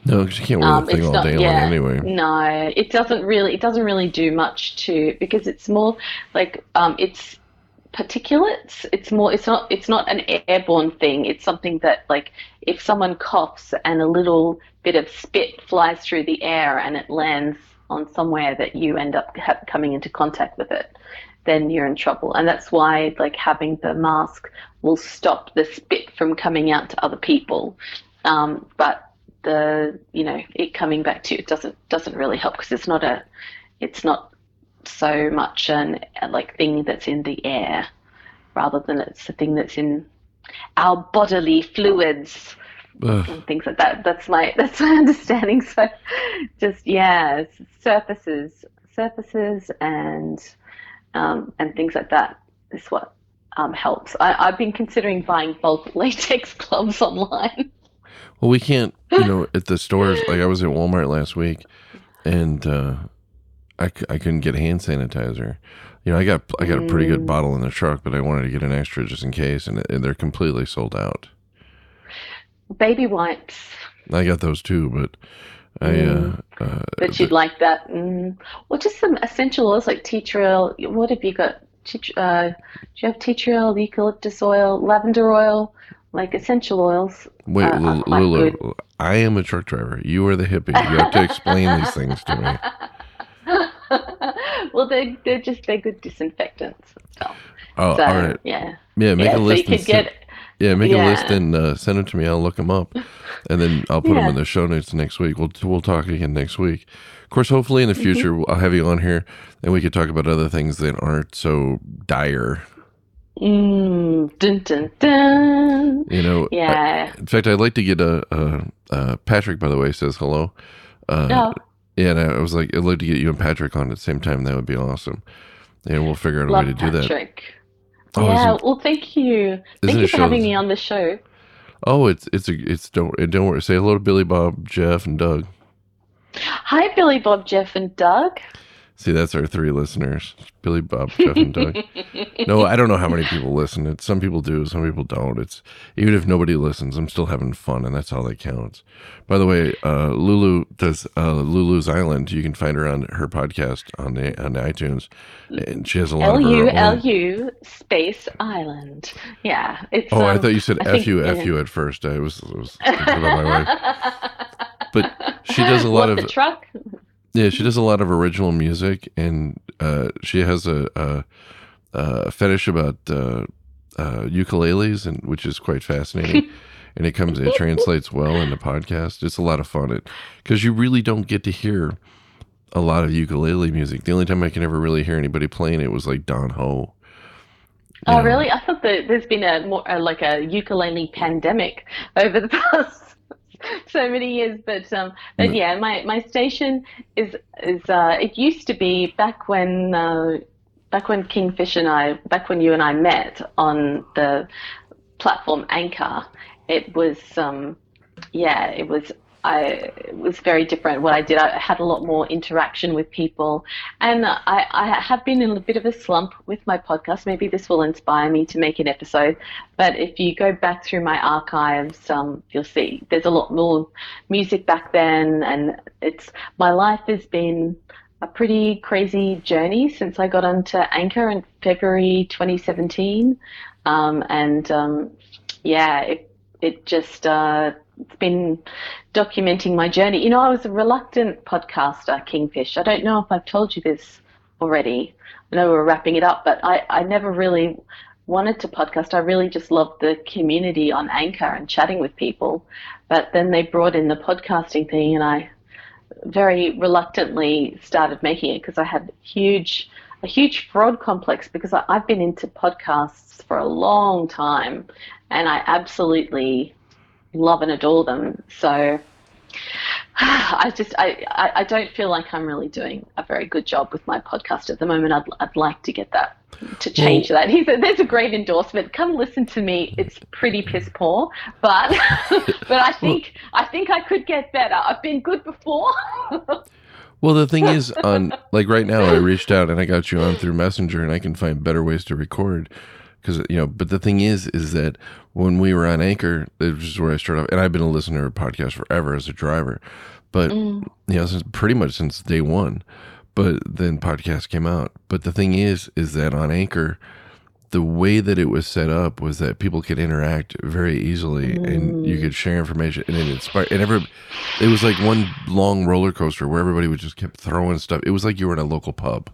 [SPEAKER 1] No, because you can't wear
[SPEAKER 4] Um,
[SPEAKER 1] that thing all
[SPEAKER 4] not,
[SPEAKER 1] day long anyway.
[SPEAKER 4] no, it doesn't really, it doesn't really do much to because it's more like um, it's particulates. It's more, it's not, it's not an airborne thing. It's something that like if someone coughs and a little bit of spit flies through the air and it lands on somewhere that you end up ha- coming into contact with it, then you're in trouble. And that's why like having the mask will stop the spit from coming out to other people. Um, but the you know it coming back to you doesn't doesn't really help because it's not a it's not so much an like thing that's in the air rather than it's a thing that's in our bodily fluids
[SPEAKER 1] Ugh.
[SPEAKER 4] and things like that that's my that's my understanding so just yeah surfaces surfaces and um, and things like that is what um, helps I, I've been considering buying bulk latex gloves online
[SPEAKER 1] Well, we can't, you know, at the stores. Like I was at Walmart last week, and uh, I, c- I couldn't get hand sanitizer. You know, I got I got a pretty good
[SPEAKER 4] Mm.
[SPEAKER 1] bottle in the truck, but I wanted to get an extra just in case, and, and they're completely sold out.
[SPEAKER 4] baby wipes
[SPEAKER 1] I got those too, but I uh, uh,
[SPEAKER 4] that you'd like that. Mm. Well, just some essential oils like tea tree oil. What have you got? Tea, uh, do you have tea tree oil, eucalyptus oil, lavender oil, like essential oils?
[SPEAKER 1] wait, Lulu. I am a truck driver. You are the hippie. You have to explain these things to me.
[SPEAKER 4] well, they're they're just they're good disinfectants. So,
[SPEAKER 1] Oh,
[SPEAKER 4] so,
[SPEAKER 1] all right.
[SPEAKER 4] yeah,
[SPEAKER 1] Yeah, make
[SPEAKER 4] yeah.
[SPEAKER 1] a
[SPEAKER 4] So
[SPEAKER 1] list.
[SPEAKER 4] you
[SPEAKER 1] and
[SPEAKER 4] get
[SPEAKER 1] yeah, make a list and uh, send them to me. I'll look them up, and then I'll put them in the show notes next week. We'll we'll talk again next week. Of course, hopefully in the
[SPEAKER 4] Mm-hmm.
[SPEAKER 1] future I'll have you on here, and we could talk about other things that aren't so dire.
[SPEAKER 4] mm, dun dun dun.
[SPEAKER 1] You know. I-
[SPEAKER 4] Yeah.
[SPEAKER 1] in fact, I'd like to get a, a, a Patrick. By the way, says hello. Uh,
[SPEAKER 4] Oh,
[SPEAKER 1] Yeah, and I was like, I'd love to get you and Patrick on at the same time. That would be awesome. And we'll figure out a
[SPEAKER 4] love
[SPEAKER 1] way to do that. Oh,
[SPEAKER 4] yeah. Well, thank you. Thank you for having me on the show.
[SPEAKER 1] Oh, it's it's a it's don't don't worry. Say hello to Billy Bob, Jeff, and Doug.
[SPEAKER 4] Hi, Billy, Bob, Jeff, and Doug.
[SPEAKER 1] See, that's our three listeners: Billy Bob, Jeff, and Doug. No, I don't know how many people listen. It's some people do, some people don't. It's even if nobody listens, I'm still having fun, and that's all that counts. By the way, uh, Lulu does uh, Lulu's Island. You can find her on her podcast on the on iTunes, and she has a lot
[SPEAKER 4] L
[SPEAKER 1] of her own-
[SPEAKER 4] L U space island. Yeah, it's.
[SPEAKER 1] Oh, I
[SPEAKER 4] um,
[SPEAKER 1] thought you said
[SPEAKER 4] I
[SPEAKER 1] F you F you at first. I was, I was thinking about my wife. But she does a lot
[SPEAKER 4] What,
[SPEAKER 1] of
[SPEAKER 4] the truck.
[SPEAKER 1] Yeah, she does a lot of original music, and uh, she has a, a, a fetish about uh, uh, ukuleles, and which is quite fascinating. and it comes, it translates well in the podcast. It's a lot of fun. It because you really don't get to hear a lot of ukulele music. The only time I can ever really hear anybody playing it was like Don Ho.
[SPEAKER 4] Oh, know. really? I thought that there's been a more uh, like a ukulele pandemic over the past so many years. But um, but mm. yeah, my, my station is is uh, it used to be back when uh, back when Kingfish and I back when you and I met on the platform Anchor. It was um, yeah, it was I it was very different. What I did, I had a lot more interaction with people, and I, I have been in a bit of a slump with my podcast. Maybe this will inspire me to make an episode. But if you go back through my archives, um, you'll see there's a lot more music back then, and it's my life has been a pretty crazy journey since I got onto Anchor in February 2017, um, and um, yeah, it it just uh, it's been documenting my journey. You know, I was a reluctant podcaster, Kingfish. I don't know if I've told you this already. I know we're wrapping it up, but I, I never really wanted to podcast. I really just loved the community on Anchor and chatting with people. But then they brought in the podcasting thing, and I very reluctantly started making it because I had huge a huge fraud complex because I, I've been into podcasts for a long time, and I absolutely love and adore them. So I just I, I don't feel like I'm really doing a very good job with my podcast at the moment. I'd, I'd like to get that to change well, that. He's a, there's a great endorsement. Come listen to me. It's pretty piss poor, but but I think well, I think I could get better. I've been good before.
[SPEAKER 1] well, the thing is, on like right now, I reached out and I got you on through Messenger, and I can find better ways to record because you know. But the thing is, is that when we were on Anchor, which is where I started off, and I've been a listener of podcasts forever as a driver, but mm. you know, since pretty much since day one. But then podcast came out. But the thing is, is that on Anchor, the way that it was set up was that people could interact very easily mm. and you could share information and it inspired and every it was like one long roller coaster where everybody would just kept throwing stuff it was like you were in a local pub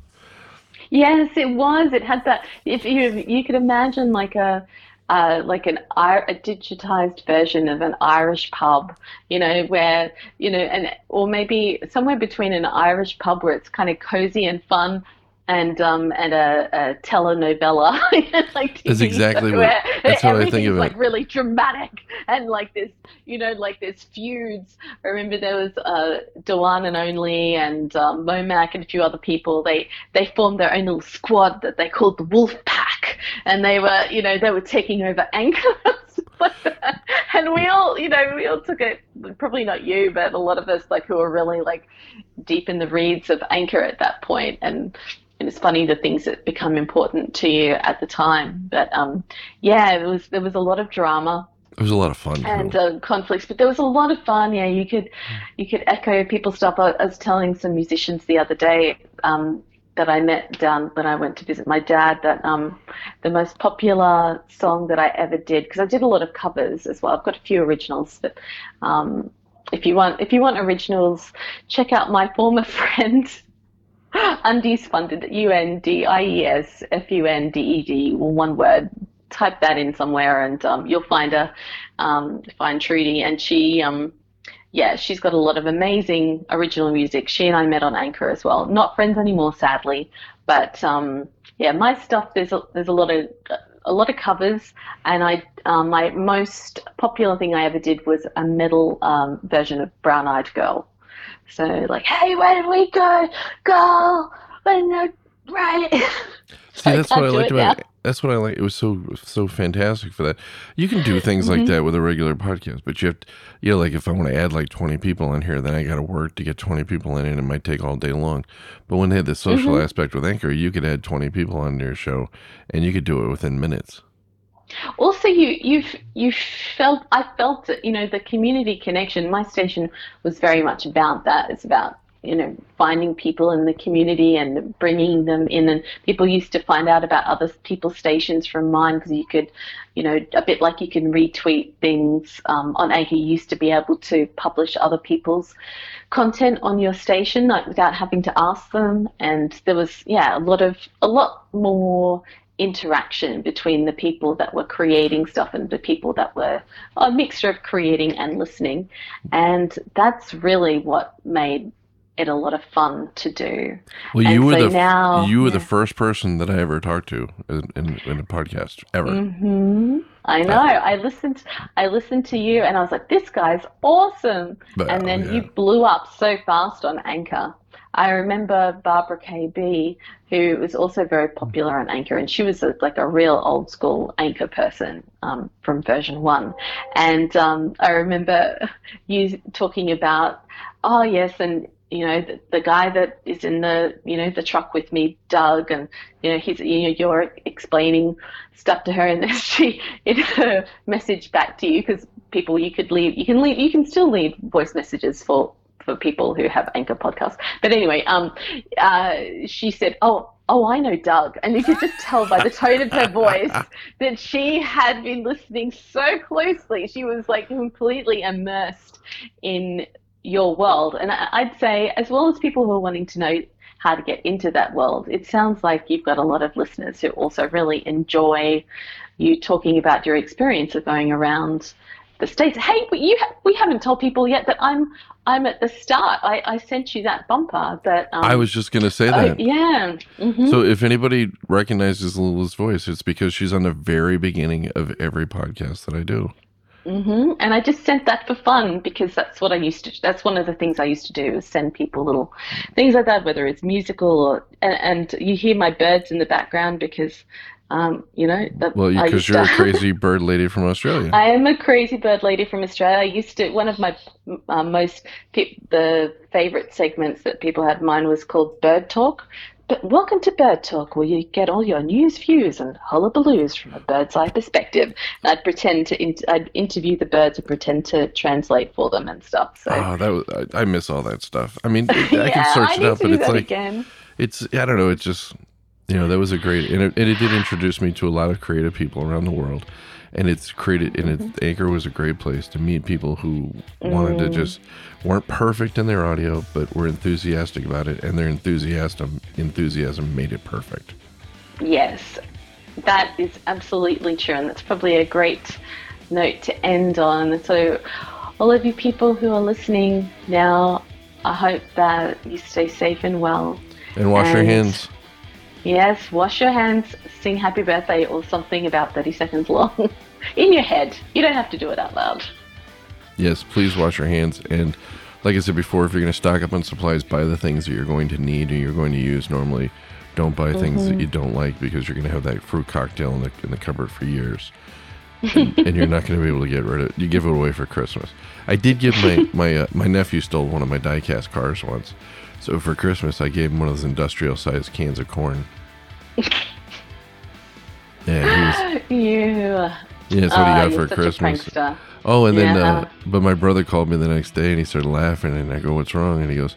[SPEAKER 4] Yes, it was. It had that. If you you could imagine like a uh, like an a digitized version of an Irish pub, you know, where you know, and or maybe somewhere between an Irish pub where it's kind of cozy and fun, and um and a, a telenovela.
[SPEAKER 1] like that's exactly what that's how I think of it.
[SPEAKER 4] Like really dramatic and like this, you know, like there's feuds. I remember there was uh, Dewan and Only and um, Momac and a few other people. They they formed their own little squad that they called the Wolf Pack, and they were you know they were taking over Anchor. and we all, you know, we all took it. Probably not you, but a lot of us, like, who were really like deep in the reeds of Anchor at that point, and and it's funny the things that become important to you at the time. But um, yeah, there was there was a lot of drama.
[SPEAKER 1] It was a lot of fun
[SPEAKER 4] and uh, conflicts, but there was a lot of fun. Yeah, you could you could echo people's stuff. I, I was telling some musicians the other day um, that I met down when I went to visit my dad that um, the most popular song that I ever did because I did a lot of covers as well. I've got a few originals, but um, if you want if you want originals, check out my former friend Undies funded, U N D I E S F U N D E D, one word. Type that in somewhere and um, you'll find her, um, find Trudy. And she, um, yeah, she's got a lot of amazing original music. She and I met on Anchor as well. Not friends anymore, sadly, but um, yeah, my stuff there's a, there's a lot of a lot of covers, and I um, my most popular thing I ever did was a metal um, version of Brown Eyed Girl. So like, hey, where did we go? Go when the right.
[SPEAKER 1] See, that's what I liked about it. That's what I like. It was so so fantastic for that. You can do things like mm-hmm. that with a regular podcast, but you have to, you know, like if I want to add like twenty people in here, then I got to work to get twenty people in, and it might take all day long. But when they had the social mm-hmm. aspect with Anchor, you could add twenty people on your show, and you could do it within minutes.
[SPEAKER 4] Also, you you you felt I felt you know the community connection. My station was very much about that. It's about you know finding people in the community and bringing them in. And people used to find out about other people's stations from mine because you could, you know, a bit like you can retweet things um, on a You used to be able to publish other people's content on your station like without having to ask them. And there was yeah a lot of a lot more interaction between the people that were creating stuff and the people that were a mixture of creating and listening. And that's really what made it a lot of fun to do.
[SPEAKER 1] Well,
[SPEAKER 4] And
[SPEAKER 1] you were
[SPEAKER 4] so
[SPEAKER 1] the
[SPEAKER 4] now-
[SPEAKER 1] you were the first person that I ever talked to in, in, in a podcast ever.
[SPEAKER 4] hmm I know. I listened. I listened to you, and I was like, "This guy's awesome."
[SPEAKER 1] But,
[SPEAKER 4] and
[SPEAKER 1] oh,
[SPEAKER 4] then
[SPEAKER 1] yeah.
[SPEAKER 4] you blew up so fast on Anchor. I remember Barbara KB, who was also very popular on Anchor, and she was a, like a real old school Anchor person um, from version one. And um, I remember you talking about, oh yes, and you know the, the guy that is in the you know the truck with me, Doug, and you know he's you know you're explaining stuff to her, and then she in her message back to you because people you could leave you can leave you can still leave voice messages for for people who have anchor podcasts. But anyway, um, uh, she said, "Oh, oh, I know Doug," and you could just tell by the tone of her voice that she had been listening so closely. She was like completely immersed in your world, and I'd say, as well as people who are wanting to know how to get into that world, it sounds like you've got a lot of listeners who also really enjoy you talking about your experience of going around the states. Hey, but you ha- we haven't told people yet that I'm I'm at the start. I, I sent you that bumper that um,
[SPEAKER 1] I was just gonna say
[SPEAKER 4] oh,
[SPEAKER 1] that.
[SPEAKER 4] yeah. hmm
[SPEAKER 1] So if anybody recognizes Lulu's voice, it's because she's on the very beginning of every podcast that I do.
[SPEAKER 4] Hmm And I just sent that for fun because that's what I used to. That's one of the things I used to do is send people little things like that, whether it's musical or and, and you hear my birds in the background because, um, you know, that
[SPEAKER 1] Well, because you're a crazy bird lady from Australia.
[SPEAKER 4] I am a crazy bird lady from Australia. I used to one of my uh, most the favorite segments that people had. Mine was called Bird Talk. But welcome to Bird Talk, where you get all your news, views, and hullabaloos from a bird's eye perspective. And I'd pretend to in- I'd interview the birds and pretend to translate for them and stuff. So
[SPEAKER 1] Oh, that was, I, I miss all that stuff. I mean, I can search
[SPEAKER 4] I
[SPEAKER 1] it up, but it's like
[SPEAKER 4] again.
[SPEAKER 1] it's I don't know. It's just you know that was a great and it, and it did introduce me to a lot of creative people around the world, and it's created and
[SPEAKER 4] Mm-hmm.
[SPEAKER 1] it, Anchor was a great place to meet people who wanted
[SPEAKER 4] Mm.
[SPEAKER 1] to just weren't perfect in their audio, but were enthusiastic about it, and their enthusiasm enthusiasm made it perfect.
[SPEAKER 4] Yes, that is absolutely true, and that's probably a great note to end on. So, all of you people who are listening now, I hope that you stay safe and well.
[SPEAKER 1] And wash your hands.
[SPEAKER 4] Yes, wash your hands, sing happy birthday or something about 30 seconds long in your head. You don't have to do it out loud.
[SPEAKER 1] Yes, please wash your hands. And like I said before, if you're going to stock up on supplies, buy the things that you're going to need and you're going to use normally. Don't buy things that you don't like because you're going to have that fruit cocktail in the in the cupboard for years, and, and you're not going to be able to get rid of it. You give it away for Christmas. I did give my my uh, my nephew stole one of my diecast cars once, so for Christmas I gave him one of those industrial sized cans of corn. Yeah, he was,
[SPEAKER 4] You.
[SPEAKER 1] yeah, that's what
[SPEAKER 4] Ah,
[SPEAKER 1] he got for Christmas. Oh, and then,
[SPEAKER 4] Yeah.
[SPEAKER 1] uh, but my brother called me the next day and he started laughing, and I go, "What's wrong?" And he goes,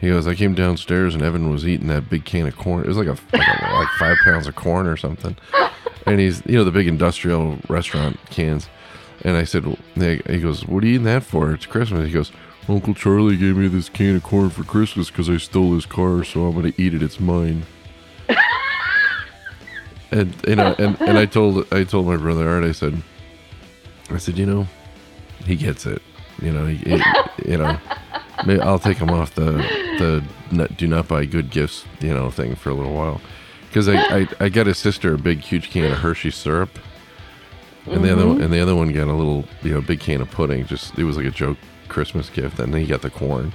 [SPEAKER 1] "He goes, I came downstairs and Evan was eating that big can of corn. It was like a like, like five pounds of corn or something." And he's, you know, the big industrial restaurant cans. And I said, well, he goes, "What are you eating that for? It's Christmas." He goes, "Uncle Charlie gave me this can of corn for Christmas because I stole his car, so I'm gonna eat it. It's mine." And you know, and, and I told I told my brother Art, I said, I said, you know, he gets it. You know, he, he- you know, maybe I'll take him off the the not, do not buy good gifts, you know, thing for a little while, because I, I I got his sister a big huge can of Hershey syrup, and the other one, and the other one got a little you know big can of pudding. Just it was like a joke Christmas gift, and then he got the corn.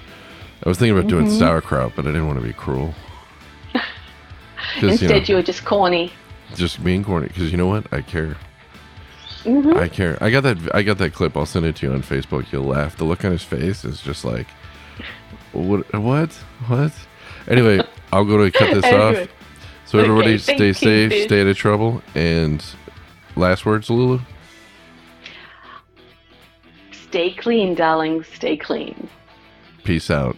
[SPEAKER 1] I was thinking about doing mm-hmm. sauerkraut, but I didn't want to be cruel.
[SPEAKER 4] Instead,
[SPEAKER 1] you know,
[SPEAKER 4] you were just corny.
[SPEAKER 1] Just being corny because you know what I care.
[SPEAKER 4] Mm-hmm.
[SPEAKER 1] I care. I got that. I got that clip. I'll send it to you on Facebook. You'll laugh. The look on his face is just like, what? What? What? Anyway, I'll go to cut this
[SPEAKER 4] Anyway.
[SPEAKER 1] off. So everybody, stay
[SPEAKER 4] you,
[SPEAKER 1] safe, stay out of trouble, and last words, Lulu.
[SPEAKER 4] Stay clean, darling. Stay clean.
[SPEAKER 1] Peace out.